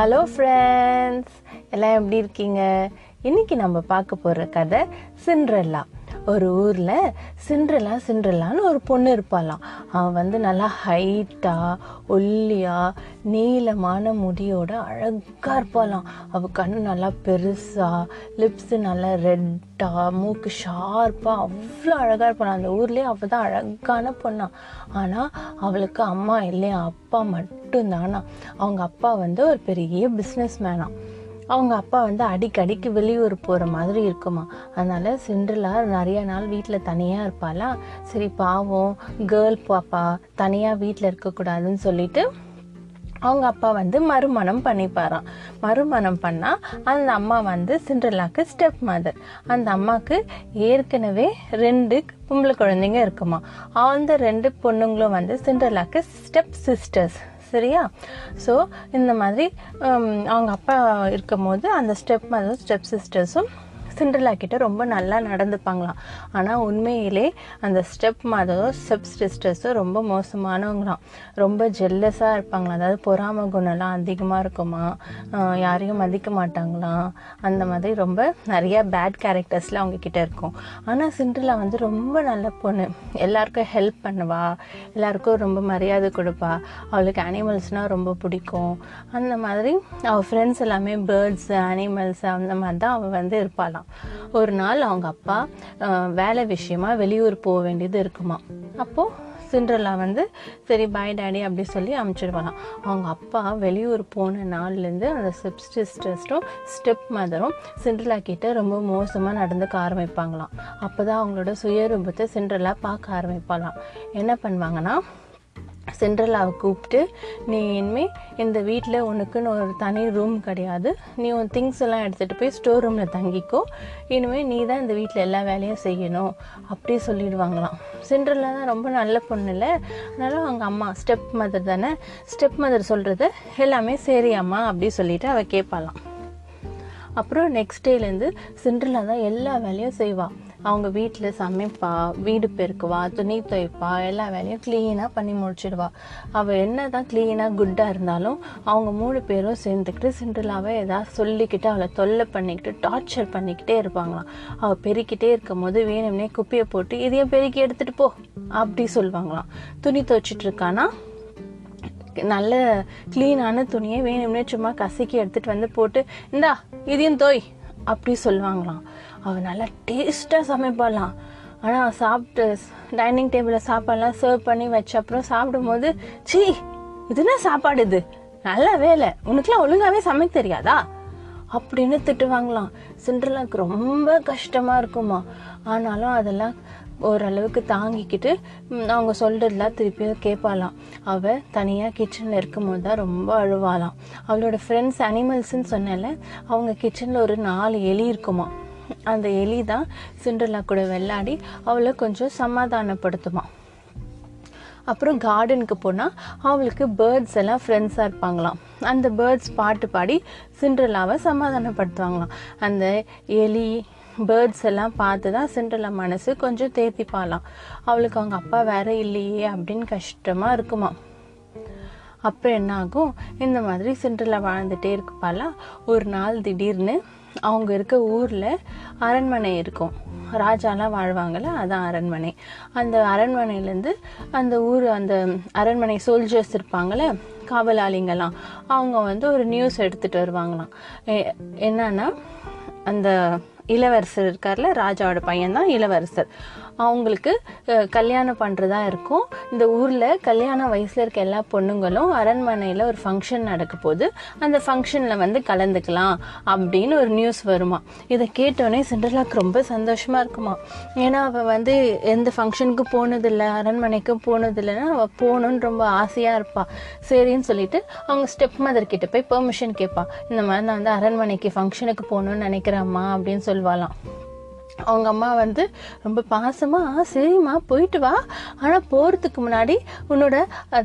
Hello friends எல்லாம் எப்படி இருக்கீங்க? இன்னைக்கு நம்ம பார்க்க போகிற கதை சிண்ட்ரெல்லா. ஒரு ஊரில் சிண்ட்ரலா சிண்ட்ரலான்னு ஒரு பொண்ணு இருப்பாளாம். அவன் வந்து நல்லா ஹைட்டாக ஒல்லியாக நீளமான முடியோட அழகாக இருப்பாளாம். அவள் கண் நல்லா பெருசாக லிப்ஸு நல்லா ரெட்டாக மூக்கு ஷார்ப்பாக அவ்வளோ அழகாக இருப்பாளாம். அந்த ஊர்லேயே அவள் தான் அழகான பொண்ணா. ஆனால் அவளுக்கு அம்மா இல்லையா அப்பா மட்டும்தானா அவங்க அப்பா வந்து ஒரு பெரிய பிஸ்னஸ் மேனாம் அவங்க அப்பா வந்து அடிக்கடிக்கு வெளியூர் போகிற மாதிரி இருக்குமா. அதனால் சிண்ட்ரலா நிறைய நாள் வீட்டில் தனியாக இருப்பாளா. சரி பாவம் கேர்ள் பாப்பா தனியாக வீட்டில் இருக்கக்கூடாதுன்னு சொல்லிட்டு அவங்க அப்பா வந்து மறுமணம் பண்ணிப்பாராம். மறுமணம் பண்ணால் அந்த அம்மா வந்து சிண்ட்ரலாக்கு ஸ்டெப் மதர் அந்த அம்மாவுக்கு ஏற்கனவே ரெண்டு பொம்பளை குழந்தைங்க இருக்குமா. அந்த ரெண்டு பொண்ணுங்களும் வந்து சிண்ட்ரலாக்கு ஸ்டெப் சிஸ்டர்ஸ் சரியா? ஸோ இந்த மாதிரி அவங்க அப்பா இருக்கும் போது அந்த ஸ்டெப் மதர் ஸ்டெப் சிஸ்டர்ஸும் சிண்ட்ரலா கிட்ட ரொம்ப நல்லா நடந்துப்பாங்களாம். ஆனால் உண்மையிலே அந்த ஸ்டெப் மதரும் ஸ்டெப் சிஸ்டர்ஸும் ரொம்ப மோசமானவங்களாம். ரொம்ப ஜெல்லஸாக இருப்பாங்களாம். அதாவது பொறாம குணம்லாம் அதிகமாக இருக்குமா? யாரையும் மதிக்க மாட்டாங்களாம். அந்த மாதிரி ரொம்ப நிறைய பேட் கேரக்டர்ஸ்லாம் அவங்க கிட்ட இருக்கும். ஆனால் சிண்ட்ரலா வந்து ரொம்ப நல்ல பொண்ணு. எல்லாருக்கும் ஹெல்ப் பண்ணுவா. எல்லாருக்கும் ரொம்ப மரியாதை கொடுப்பா. அவளுக்கு அனிமல்ஸ்னால் ரொம்ப பிடிக்கும். அந்த மாதிரி அவள் ஃப்ரெண்ட்ஸ் எல்லாமே பேர்ட்ஸ் அனிமல்ஸ் அந்த மாதிரி தான் அவள் வந்து இருப்பாளாம். ஒரு நாள் அவங்க அப்பா அஹ், வேலை விஷயமா வெளியூர் போக வேண்டியது இருக்குமா? அப்போது சிண்ட்ரலா வந்து சரி பாய் டாடி அப்படி சொல்லி அமுச்சிடுவாங்க அவங்க அப்பா வெளியூர் போன நாள்லேருந்து அந்த ஸ்டெப் சிஸ்டர்ஸும் ஸ்டெப் மதரும் சிண்ட்ரலா கிட்ட ரொம்ப மோசமாக நடந்துக்க ஆரம்பிப்பாங்களாம். அப்போ தான் அவங்களோட சுயரூபத்தை சிண்ட்ரலா பார்க்க ஆரம்பிப்பாங்களாம். என்ன பண்ணுவாங்கன்னா சென்ட்ரலாவை கூப்பிட்டு நீ இனிமே இந்த வீட்டில் உனக்குன்னு ஒரு தனி ரூம் கிடையாது. நீ உன் திங்ஸ் எல்லாம் எடுத்துகிட்டு போய் ஸ்டோர் ரூமில் தங்கிக்கோ. இனிமேல் நீ தான் இந்த வீட்டில் எல்லா வேலையும் செய்யணும். அப்படி சொல்லிடுவாங்களாம். சென்ட்ரலில் தான் ரொம்ப நல்ல பொண்ணு இல்லை. அதனால அவங்க அம்மா ஸ்டெப் மதர் தானே. ஸ்டெப் மதர் சொல்கிறது எல்லாமே சரி அம்மா அப்படி சொல்லிட்டு அவள் கேட்பாளாம் அப்புறம் நெக்ஸ்ட் டேலேருந்து சிண்ட்ரலா தான் எல்லா வேலையும் செய்வாள் அவங்க வீட்டில் சமைப்பா வீடு பெருக்குவா துணி துவைப்பா எல்லா வேலையும் க்ளீனாக பண்ணி முடிச்சிடுவா. அவள் என்ன தான் க்ளீனாக குட்டாக இருந்தாலும் அவங்க மூணு பேரும் சேர்ந்துக்கிட்டு சிண்ட்ரலாவை ஏதாவது சொல்லிக்கிட்டு அவளை தொல்லை பண்ணிக்கிட்டு டார்ச்சர் பண்ணிக்கிட்டே இருப்பாங்களாம். அவள் பெருக்கிட்டே இருக்கும் போது வேணும்னே குப்பையை போட்டு இதையும் பெருக்கி எடுத்துகிட்டு போ அப்படி சொல்லுவாங்களாம். துணி துவைச்சிட்டு இருக்கானா? நல்ல க்ளீனான துணியை வேணும்னே சும்மா கசக்கி எடுத்துட்டு வந்து போட்டு இந்தா இதையும் தோய் அப்படி சொல்லுவாங்களாம். அவள் நல்லா டேஸ்ட்டாக சமைப்பாளாம். ஆனால் சாப்பிட்டு டைனிங் டேபிளில் சாப்பாடுலாம் சர்வ் பண்ணி வச்ச அப்புறம் சாப்பிடும்போது சீ இதுனா சாப்பாடு இது? நல்ல வேலை. உனக்குலாம் ஒழுங்காவே சமைக்க தெரியாதா? அப்படின்னு திட்டுவாங்களாம். சிண்ட்ரலாக்கு ரொம்ப கஷ்டமாக இருக்குமா. ஆனாலும் அதெல்லாம் ஓரளவுக்கு தாங்கிக்கிட்டு அவங்க சொல்கிறதுலாம் திருப்பியும் கேட்பாளாம். அவள் தனியாக கிச்சனில் இருக்கும்போது தான் ரொம்ப அழுவாளாம். அவளோட ஃப்ரெண்ட்ஸ் அனிமல்ஸ்ன்னு சொன்னால அவங்க கிச்சனில் ஒரு நாலு எலி இருக்குமா. அந்த எலி தான் சிண்ட்ரலா கூட விளையாடி அவளை கொஞ்சம் சமாதானப்படுத்துமா. அப்புறம் கார்டனுக்கு போனால் அவளுக்கு பேர்ட்ஸ் எல்லாம் ஃப்ரெண்ட்ஸாக இருப்பாங்களாம். அந்த பேர்ட்ஸ் பாட்டு பாடி சிண்ட்ரலாவை சமாதானப்படுத்துவாங்களாம். அந்த எலி பேர்ட்ஸ் எல்லாம் பார்த்து தான் சிண்ட்ரலா மனசு கொஞ்சம் தேத்திப்பாலாம் அவளுக்கு அவங்க அப்பா வேற இல்லையே அப்படின்னு கஷ்டமாக இருக்குமா. அப்புறம் என்ன ஆகும் இந்த மாதிரி சிண்ட்ரலா வாழ்ந்துட்டே இருக்குப்பால ஒரு நாள் திடீர்னு அவங்க இருக்க ஊரில் அரண்மனை இருக்கும். ராஜாலாம் வாழ்வாங்கல்ல அதான் அரண்மனை. அந்த அரண்மனையிலேருந்து அந்த ஊர் அந்த அரண்மனை சோல்ஜர்ஸ் இருப்பாங்கள்ல காவலாளிங்கெல்லாம் அவங்க வந்து ஒரு நியூஸ் எடுத்துகிட்டு வருவாங்களாம். என்னன்னா அந்த இளவரசர் இருக்கார்ல ராஜாவோட பையன்தான் இளவரசர். அவங்களுக்கு கல்யாணம் பண்ணுறதா இருக்கும். இந்த ஊரில் கல்யாண வயசில் இருக்க எல்லா பொண்ணுங்களும் அரண்மனையில் ஒரு ஃபங்க்ஷன் நடக்க போது அந்த ஃபங்க்ஷனில் வந்து கலந்துக்கலாம் அப்படின்னு ஒரு நியூஸ் வருமா? இதை கேட்டோடனே சிண்டர்லாக்கு ரொம்ப சந்தோஷமாக இருக்குமா? ஏன்னா அவள் வந்து எந்த ஃபங்க்ஷனுக்கும் போனதில்லை அரண்மனைக்கும் போனதில்லைன்னா அவள் போகணுன்னு ரொம்ப ஆசையாக இருப்பா. சரின்னு சொல்லிட்டு அவங்க ஸ்டெப் மதர் கிட்ட போய் பெர்மிஷன் கேட்பா இந்த மாதிரி நான் வந்து அரண்மனைக்கு ஃபங்க்ஷனுக்கு போகணும்னு நினைக்கிறேம்மா அப்படின்னு சொல்லுவாளாம். அவங்க அம்மா வந்து ரொம்ப பாசமாக சரிம்மா போயிட்டு வா. ஆனால் போகிறதுக்கு முன்னாடி உன்னோட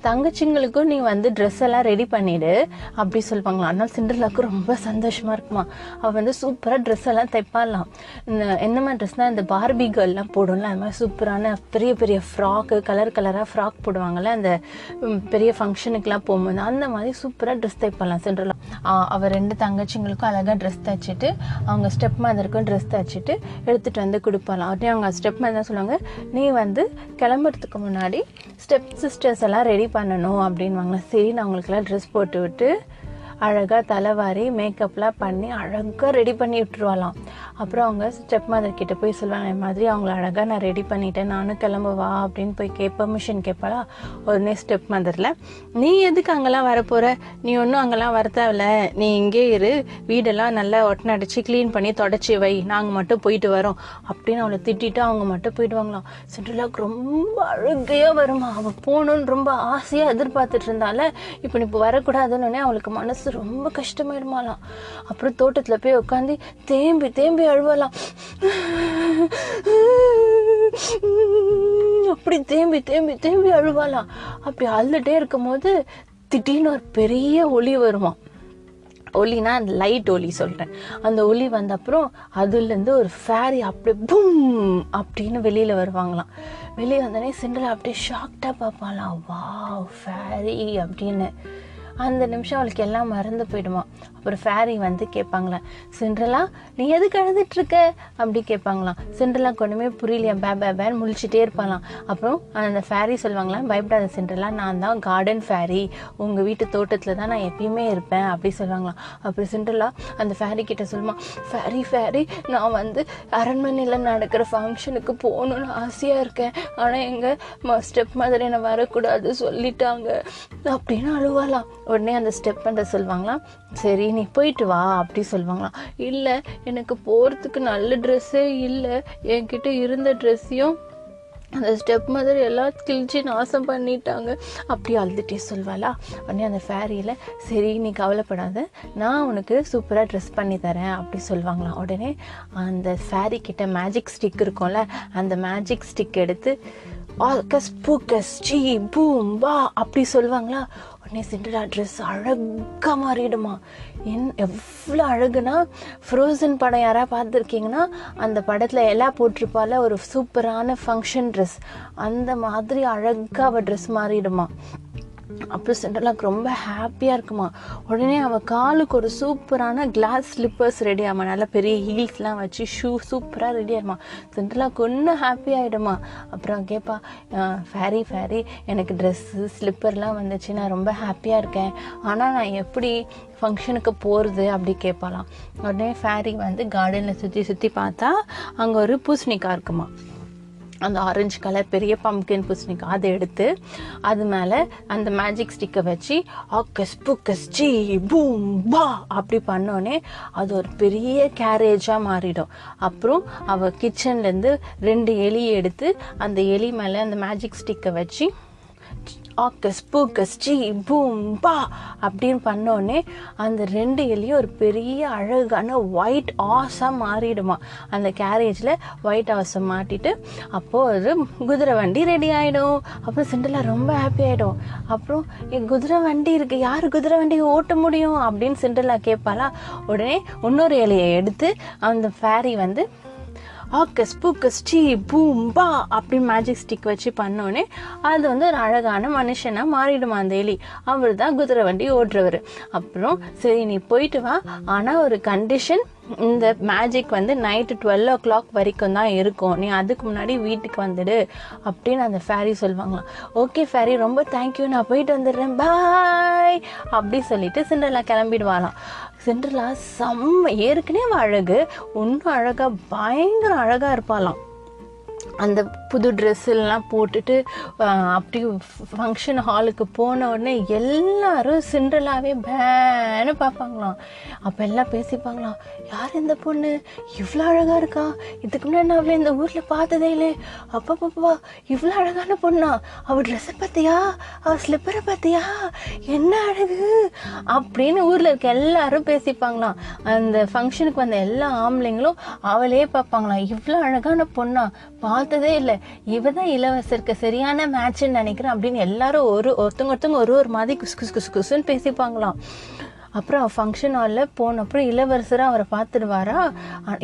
தங்கச்சிங்களுக்கும் நீ வந்து ட்ரெஸ் எல்லாம் ரெடி பண்ணிவிடு அப்படி சொல்லுவாங்களாம். அதனால் சிண்டர்லாவுக்கு ரொம்ப சந்தோஷமாக இருக்குமா. அவள் வந்து சூப்பராக ட்ரெஸ் எல்லாம் தைப்பாடலாம் இந்த என்ன மாதிரி ட்ரெஸ்னால் இந்த பார்பி கேர்லாம் போடும்ல அது மாதிரி சூப்பரான பெரிய பெரிய ஃப்ராக்கு கலர் கலராக ஃப்ராக் போடுவாங்கள்ல அந்த பெரிய ஃபங்க்ஷனுக்குலாம் போகும்போது அந்த மாதிரி சூப்பராக ட்ரெஸ் தைப்பாடலாம் சிண்டர்லா. அவள் ரெண்டு தங்கச்சிங்களுக்கும் அழகாக ட்ரெஸ் தைச்சிட்டு அவங்க ஸ்டெப் மதருக்கும் ட்ரெஸ் தைச்சிட்டு எடுத்துகிட்டு வந்து கொடுப்பாலாம் அப்படியே அவங்க ஸ்டெப் மாதிரி தான் சொல்லுவாங்க. நீ வந்து கிளம்புறதுக்கு முன்னாடி ஸ்டெப் சிஸ்டர்ஸ் எல்லாம் ரெடி பண்ணணும் அப்படின்வாங்க சரி நான் அவங்களுக்கெல்லாம் ட்ரெஸ் போட்டு விட்டு அழகாக தலைவாரி மேக்கப்லாம் பண்ணி அழகாக ரெடி பண்ணி விட்டுருவாளாம். அப்புறம் அவங்க ஸ்டெப் மதர் கிட்ட போய் சொல்லுவாங்க இந்த மாதிரி அவங்கள அழகாக நான் ரெடி பண்ணிட்டேன். நானும் கிளம்புவா அப்படின்னு போய் கே பெர்மிஷன் கேட்பாளா? உடனே ஸ்டெப் மதரில் நீ எதுக்கு அங்கெல்லாம் வரப்போகிற நீ ஒன்றும் அங்கெல்லாம் வர தேவையில்ல. நீ இங்கே இரு. வீடெல்லாம் நல்லா ஒட்டனை க்ளீன் பண்ணி தொடச்சி வை. நாங்கள் மட்டும் போயிட்டு வரோம். அப்படின்னு அவளை திட்டிட்டு அவங்க மட்டும் போயிடுவாங்களாம். சென்ட்ரலாவுக்கு ரொம்ப அழுகையாக வருமா? அவள் போகணுன்னு ரொம்ப ஆசையாக எதிர்பார்த்துட்டு இருந்தால இப்போ நீ இப்போ வரக்கூடாதுன்னு அவளுக்கு மனசு ரொம்ப கஷ்டமாயிடுமாலாம் அப்புறம் தோட்டத்தில் போய் உட்காந்து தேம்பி தேம்பி அழுவலாம். அப்படி தேம்பி தேம்பி தேம்பி அழுவலாம் அப்படி அழுதுட்டே இருக்கும்போது திடீர்னு ஒரு பெரிய ஒளி வருமா ஒலினா அந்த லைட் ஒலி சொல்கிறேன் அந்த ஒலி வந்த அப்புறம் அதுலேருந்து ஒரு ஃபேரி அப்படியே பும் அப்படின்னு வெளியில் வருவாங்களாம். வெளியே வந்தோடனே சிண்டரா அப்படியே ஷாக்டாக பார்ப்பாங்களாம் வாவ் ஃபேரி அப்படின்னு. அந்த நிமிஷம் அவளுக்கு எல்லாம் மறந்து போயிடுமா. அப்புறம் ஃபேரி வந்து கேட்பாங்களாம் சிண்ட்ரலா நீ எதுக்கு அழுதுட்டு இருக்க அப்படி கேட்பாங்களாம். சிண்ட்ரலா கொண்டுமே புரியலையா பே பே பேன்னு முழிச்சிட்டே இருப்பாங்களாம். அப்புறம் அந்த ஃபேரி சொல்லுவாங்களாம் பயப்படாத சிண்ட்ரலா நான் தான் கார்டன் ஃபேரி உங்கள் வீட்டு தோட்டத்தில் தான் நான் எப்பயுமே இருப்பேன். அப்படி சொல்லுவாங்களாம். அப்புறம் சிண்ட்ரலா அந்த ஃபேரி கிட்ட சொல்லுமா ஃபேரி ஃபேரி நான் வந்து அரண்மனையில் நடக்கிற ஃபங்க்ஷனுக்கு போகணுன்னு ஆசையாக இருக்கேன். ஆனால் எங்கள் ஸ்டெப் மாதிரி என்னை வரக்கூடாது சொல்லிட்டாங்க. அப்படின்னு அழுவாலாம் உடனே அந்த ஸ்டெப் பண்ணுற சொல்லுவாங்களாம் சரி நீ போயிட்டு வா அப்படி சொல்லுவாங்களாம். இல்லை எனக்கு போகிறதுக்கு நல்ல ட்ரெஸ்ஸே இல்லை. என்கிட்ட இருந்த ட்ரெஸ்ஸையும் அந்த ஸ்டெப் மாதிரி எல்லாம் கிழிச்சு நாசம் பண்ணிட்டாங்க அப்படி அழுதுகிட்டே சொல்வாளா உடனே அந்த ஃபேரியில் சரி நீ கவலைப்படாத. நான் உனக்கு சூப்பராக ட்ரெஸ் பண்ணி தரேன் அப்படி சொல்லுவாங்களாம். உடனே அந்த ஃபேரி கிட்ட மேஜிக் ஸ்டிக் இருக்கும்ல அந்த மேஜிக் ஸ்டிக் எடுத்து ஆல்கஸ் பூக்கஸ் ஜி பூம் வா அப்படி சொல்லுவாங்களா. உடனே சிண்டரா ட்ரெஸ் அழகாக மாறிடுமா. என் எவ்வளோ அழகுனா ஃப்ரோசன் படம் யாராவது பார்த்துருக்கீங்கன்னா அந்த படத்தில் எல்லாம் போட்டிருப்பால ஒரு சூப்பரான ஃபங்க்ஷன் ட்ரெஸ் அந்த மாதிரி அழகாக அவள் ட்ரெஸ் மாறிடுமா. அப்புறம் சென்ட்ரலாக்கு ரொம்ப ஹாப்பியாக இருக்குமா. உடனே அவள் காலுக்கு ஒரு சூப்பரான கிளாஸ் ஸ்லிப்பர்ஸ் ரெடி ஆமா. நல்லா பெரிய ஹீல்ஸ்லாம் வச்சு ஷூ சூப்பராக ரெடி ஆகிடுமா சென்ட்ரலாக்கு ஒன்றும் ஹாப்பி ஆகிடுமா அப்புறம் கேட்பா ஃபேரி ஃபேரி எனக்கு ட்ரெஸ்ஸு ஸ்லிப்பர்லாம் வந்துச்சு. நான் ரொம்ப ஹாப்பியாக இருக்கேன். ஆனால் நான் எப்படி ஃபங்க்ஷனுக்கு போகிறது அப்படி கேட்பாலாம் உடனே ஃபேரி வந்து கார்டனில் சுற்றி சுற்றி பார்த்தா அங்கே ஒரு பூசணிக்காய் இருக்குமா. அந்த ஆரஞ்சு கலர் பெரிய பம்கின் பூசணிக்காய் அதை எடுத்து அது மேலே அந்த மேஜிக் ஸ்டிக்கை வச்சு ஆக்கஸ் புக்கஸ் ஜி பூம் பா அப்படி பண்ணோன்னே அது ஒரு பெரிய கேரேஜாக மாறிடும். அப்புறம் அவள் கிச்சன்லேருந்து ரெண்டு எலி எடுத்து அந்த எலி மேலே அந்த மேஜிக் ஸ்டிக்கை வச்சு ஆக்கஸ் பூக்கஸ் ஜி பூம் பா அப்படின்னு பண்ணோடனே அந்த ரெண்டு எலியும் ஒரு பெரிய அழகான ஒயிட் ஆஸாக மாறிடுமா. அந்த கேரேஜில் ஒயிட் ஆஸை மாட்டிட்டு அப்போது ஒரு குதிரை வண்டி ரெடி ஆகிடும் அப்புறம் சிண்டலா ரொம்ப ஹாப்பி ஆகிடும் அப்புறம் என் குதிரை வண்டி இருக்குது யார் குதிரை வண்டியை ஓட்ட முடியும்? அப்படின்னு சிண்டலா கேட்பாளா உடனே இன்னொரு இலையை எடுத்து அந்த ஃபேரி வந்து ஆக்கஸ் பூக்கஸ் ஸ்டீ பூம் பா அப்படி மேஜிக் ஸ்டிக் வச்சு பண்ணோன்னே அது வந்து ஒரு அழகான மனுஷனாக மாறிடுமா அந்த எலி? அவர் தான் குதிரை வண்டி ஓட்டுறவர். அப்புறம் சரி நீ போயிட்டு வா. ஆனால் ஒரு கண்டிஷன் இந்த மேஜிக் வந்து நைட்டு டுவெல் ஓ கிளாக் வரைக்கும் தான் இருக்கும். நீ அதுக்கு முன்னாடி வீட்டுக்கு வந்துடு அப்படின்னு அந்த ஃபேரி சொல்லுவாங்களாம். ஓகே ஃபேரி ரொம்ப தேங்க்யூ நான் போயிட்டு வந்துடுறேன். பாய் அப்படி சொல்லிட்டு சிண்டர்லா கிளம்பிடுவாளாம். சென்ட்ரலா செம்ம ஏற்கனவே அழகு. இன்னும் அழகாக பயங்கர அழகாக இருப்பாளாம். அந்த புது ட்ரெஸ்ஸெல்லாம் போட்டுட்டு அப்படி ஃபங்க்ஷன் ஹாலுக்கு போன உடனே எல்லாரும் சிண்டலாவே பேன்னு பார்ப்பாங்களாம். அப்போ எல்லாம் பேசிப்பாங்களாம் யார் இந்த பொண்ணு? இவ்வளோ அழகாக இருக்கா? இதுக்கு முன்னாடி நான் அவளை இந்த ஊரில் பார்த்ததே இல்லை அப்பா பாப்பா இவ்வளோ அழகான பொண்ணா? அவள் ட்ரெஸ்ஸை பார்த்தியா? அவள் ஸ்லிப்பரை பார்த்தியா? என்ன அழகு? அப்படின்னு ஊரில் இருக்க எல்லாரும் பேசிப்பாங்களாம். அந்த ஃபங்க்ஷனுக்கு வந்த எல்லா ஆம்பளைங்களும் அவளே பார்ப்பாங்களாம் இவ்வளோ அழகான பொண்ணா? பார்த்ததே இல்லை. இவ தான் இளவரசருக்கு சரியான மேட்ச்னு நினைக்கிறேன் அப்படின்னு எல்லாரும் ஒரு ஒருத்தங்க ஒருத்தவங்க ஒரு ஒரு மாதிரி குசு குசு குசு குசுன்னு பேசிப்பாங்களாம். அப்புறம் ஃபங்க்ஷன் ஹாலில் போன அப்புறம் இளவரசராக அவரை பார்த்துடுவாரா?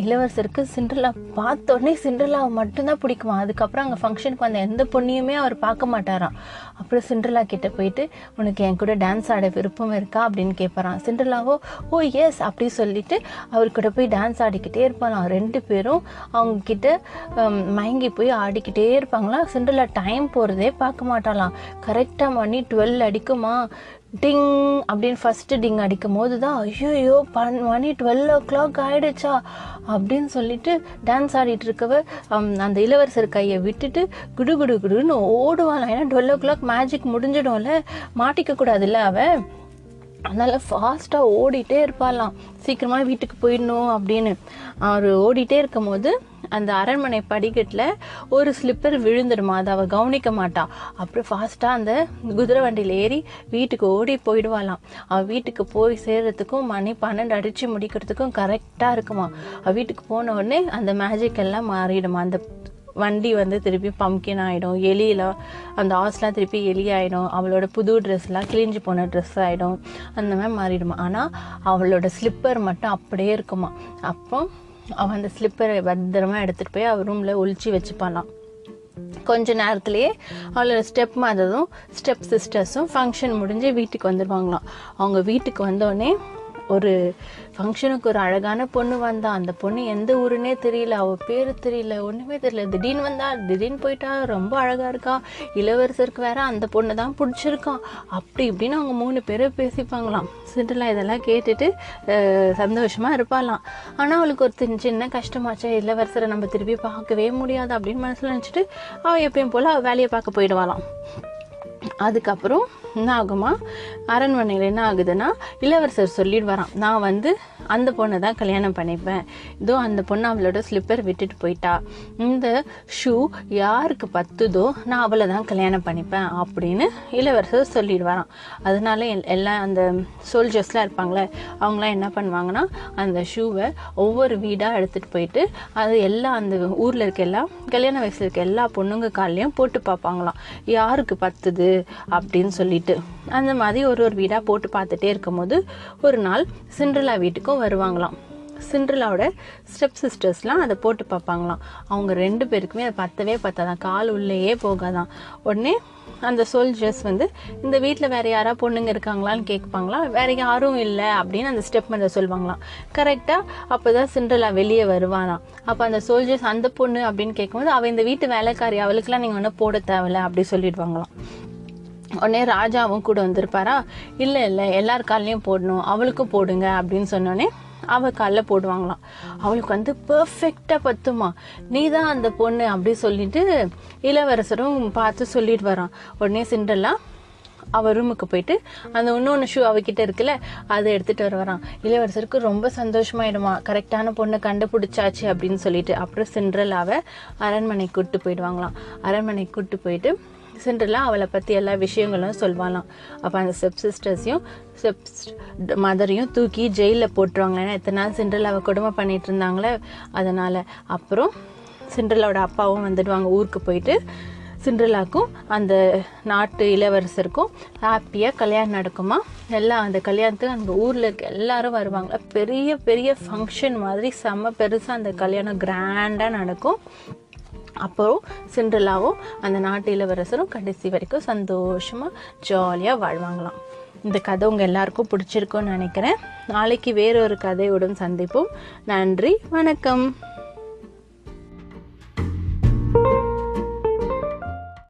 இளவரசருக்கு சிண்ட்ரலா பார்த்த உடனே சிண்ட்ரலாவை மட்டும்தான் பிடிக்குமா? அதுக்கப்புறம் அங்கே ஃபங்க்ஷனுக்கு வந்த எந்த பொண்ணையுமே அவர் பார்க்க மாட்டாராம். அப்புறம் சிண்ட்ரலா கிட்டே போயிட்டு உனக்கு என் கூட டான்ஸ் ஆட விருப்பம் இருக்கா? அப்படின்னு கேட்பறான் சிண்ட்ரலாவோ ஓ எஸ் அப்படி சொல்லிட்டு அவர் கூட போய் டான்ஸ் ஆடிக்கிட்டே இருப்பாராம் ரெண்டு பேரும் அவங்க கிட்ட மயங்கி போய் ஆடிக்கிட்டே இருப்பாங்களாம் சிண்ட்ரலா டைம் போகிறதே பார்க்க மாட்டாளாம். கரெக்டாக மணி டுவெல் அடிக்குமா? டிங் அப்படின்னு ஃபஸ்ட்டு டிங் அடிக்கும் போது தான் ஐயோ பன் மணி டுவெல் ஓ கிளாக் ஆகிடுச்சா அப்படின்னு சொல்லிட்டு டான்ஸ் ஆடிட்டு இருக்கவ அந்த இளவரசர் கையை விட்டுட்டு குடு குடு குடுன்னு ஓடுவாளாம் ஏன்னா டுவெல் ஓ கிளாக் மேஜிக் முடிஞ்சிடும்ல. மாட்டிக்க கூடாதுல்ல அவ. அதனால் ஃபாஸ்ட்டாக ஓடிட்டே இருப்பாளாம். சீக்கிரமாக வீட்டுக்கு போயிடணும் அப்படின்னு. அவர் ஓடிட்டே இருக்கும் போது அந்த அரண்மனை படிக்கட்டில் ஒரு ஸ்லிப்பர் விழுந்துடுமா? அதை அவள் கவனிக்க மாட்டாள் அப்புறம் ஃபாஸ்ட்டாக அந்த குதிரை வண்டியில் ஏறி வீட்டுக்கு ஓடி போயிடுவாளாம். அவள் வீட்டுக்கு போய் சேர்கிறதுக்கும் மணி பன்னெண்டு அடித்து முடிக்கிறதுக்கும் கரெக்டாக இருக்குமா? அவள் வீட்டுக்கு போன உடனே அந்த மேஜிக் எல்லாம் மாறிடுமா? அந்த வண்டி வந்து திருப்பி பம்கின் ஆகிடும் எலியெல்லாம் அந்த ஆஸ்லாம் திருப்பி எலி ஆகிடும் அவளோட புது ட்ரெஸ்லாம் கிழிஞ்சு போன ட்ரெஸ் ஆகிடும் அந்த மாதிரி மாறிடுமா? ஆனால் அவளோட ஸ்லிப்பர் மட்டும் அப்படியே இருக்குமா? அப்போ அவன் அந்த ஸ்லிப்பரை பத்திரமா எடுத்துகிட்டு போய் அவர் ரூமில் ஒழிச்சு வச்சுப்பானாம். கொஞ்ச நேரத்திலேயே அவளோட ஸ்டெப் மதரும் ஸ்டெப் சிஸ்டர்ஸும் ஃபங்க்ஷன் முடிஞ்சு வீட்டுக்கு வந்துடுவாங்களாம் அவங்க வீட்டுக்கு வந்தோடனே ஒரு ஃபங்க்ஷனுக்கு ஒரு அழகான பொண்ணு வந்தா அந்த பொண்ணு எந்த ஊருன்னே தெரியல அவள் பேர் தெரியல ஒன்றுமே தெரியல. திடீர்னு வந்தா திடீர்னு போயிட்டா ரொம்ப அழகாக இருக்கா. இளவரசருக்கு வேற அந்த பொண்ணு தான் பிடிச்சிருக்கா. அப்படி இப்படின்னு அவங்க மூணு பேரும் பேசிப்பாங்களாம். சிண்டலா இதெல்லாம் கேட்டுட்டு சந்தோஷமாக இருப்பாளாம். ஆனால் அவளுக்கு ஒரு சின்ன சின்ன கஷ்டமாச்சே. இளவரசரை நம்ம திருப்பி பார்க்கவே முடியாது அப்படின்னு மனசில் நினச்சிட்டு அவள் எப்பயும் போல் அவள் வேலையை பார்க்க போயிடுவாளாம். அதுக்கப்புறம் என்ன ஆகுமா? அரண்மனையில் என்ன ஆகுதுன்னா இளவரசர் சொல்லிடுவாராம் நான் வந்து அந்த பொண்ணை தான் கல்யாணம் பண்ணிப்பேன். இதோ அந்த பொண்ணு அவளோட ஸ்லிப்பர் விட்டுட்டு போயிட்டா. இந்த ஷூ யாருக்கு பத்துதோ நான் அவளை தான் கல்யாணம் பண்ணிப்பேன் அப்படின்னு இளவரசர் சொல்லிடுவாராம். அதனால எல்- எல்லாம் அந்த சோல்ஜர்ஸ்லாம் இருப்பாங்களே அவங்களாம் என்ன பண்ணுவாங்கன்னா அந்த ஷூவை ஒவ்வொரு வீடாக எடுத்துகிட்டு போயிட்டு அது எல்லா அந்த ஊரில் இருக்க எல்லா கல்யாண வயசில் இருக்க எல்லா பொண்ணுங்க கால்லையும் போட்டு பார்ப்பாங்களாம். யாருக்கு பத்துது? அப்படின்னு சொல்லிட்டு. அந்த மாதிரி ஒரு ஒரு வீடாக போட்டு பார்த்துட்டே இருக்கும்போது ஒரு நாள் சிண்ட்ரலா வீட்டுக்கும் வருவாங்களாம். சிண்ட்ரலாவோட ஸ்டெப் சிஸ்டர்ஸ்லாம் அதை போட்டு பார்ப்பாங்களாம். அவங்க ரெண்டு பேருக்குமே அதை பத்தவே பத்தாதான் கால் உள்ளேயே போகாதான் உடனே அந்த சோல்ஜர்ஸ் வந்து இந்த வீட்டில் வேற யாராவது பொண்ணுங்க இருக்காங்களான்னு கேட்பாங்களா வேற யாரும் இல்லை அப்படின்னு அந்த ஸ்டெப் மதர் சொல்லுவாங்களாம் கரெக்டாக அப்போ தான் சிண்ட்ரலா வெளியே வருவானாம். அப்போ அந்த சோல்ஜர்ஸ் அந்த பொண்ணு அப்படின்னு கேட்கும்போது அவள் இந்த வீட்டு வேலைக்காரி அவளுக்குலாம் நீங்கள் ஒன்றும் போட தேவையில்ல அப்படி சொல்லிடுவாங்களாம். உடனே ராஜாவும் கூட வந்திருப்பாரா? இல்லை இல்லை எல்லார் கால்லையும் போடணும் அவளுக்கும் போடுங்க அப்படின்னு சொன்னோடனே அவள் காலில் போடுவாங்களாம். அவளுக்கு வந்து பர்ஃபெக்டாக பத்துமா. நீ தான் அந்த பொண்ணு அப்படி சொல்லிட்டு இளவரசரும் பார்த்து சொல்லிட்டு வரான். உடனே சிண்டெல்லாம் அவள் ரூமுக்கு போயிட்டு அந்த இன்னொன்று ஷூ அவகிட்ட இருக்குல்ல அதை எடுத்துகிட்டு வர வரான். இளவரசருக்கு ரொம்ப சந்தோஷமாயிடுமா. கரெக்டான பொண்ணை கண்டுபிடிச்சாச்சு அப்படின்னு சொல்லிட்டு. அப்புறம் சிண்ட்ரலாவை அரண்மனைக்கு கூட்டு போயிடுவாங்களாம். அரண்மனைக்கு கூட்டு போயிட்டு சிண்ட்ரலா அவளை பற்றி எல்லா விஷயங்களும் சொல்வாளாம். அப்போ அந்த ஸ்டெப் சிஸ்டர்ஸையும் ஸ்டெப் மதரையும் தூக்கி ஜெயிலில் போட்டுருவாங்க ஏன்னா எத்தனை நாள் சிண்ட்ரலாவை கொடுமை பண்ணிகிட்டு இருந்தாங்களே அதனால். அப்புறம் சிண்ட்ரலாவோட அப்பாவும் வந்துடுவாங்க ஊருக்கு போயிட்டு. சிண்ட்ரலாக்கும் அந்த நாட்டு இளவரசருக்கும் ஹாப்பியாக கல்யாணம் நடக்குமா? எல்லாம் அந்த கல்யாணத்துக்கு அந்த ஊரில் இருக்க எல்லாரும் வருவாங்க. பெரிய பெரிய ஃபங்க்ஷன் மாதிரி செம்ம பெருசாக அந்த கல்யாணம் கிராண்டாக நடக்கும். அப்போ சிண்ட்ரலாவும் அந்த நாட்டு இளவரசரும் கடைசி வரைக்கும் சந்தோஷமாக ஜாலியாக வாழ்வாங்களாம். இந்த கதை உங்கள் எல்லாருக்கும் பிடிச்சிருக்கும்னு நினைக்கிறேன். நாளைக்கு வேறொரு கதையுடன் சந்திப்போம். நன்றி வணக்கம்.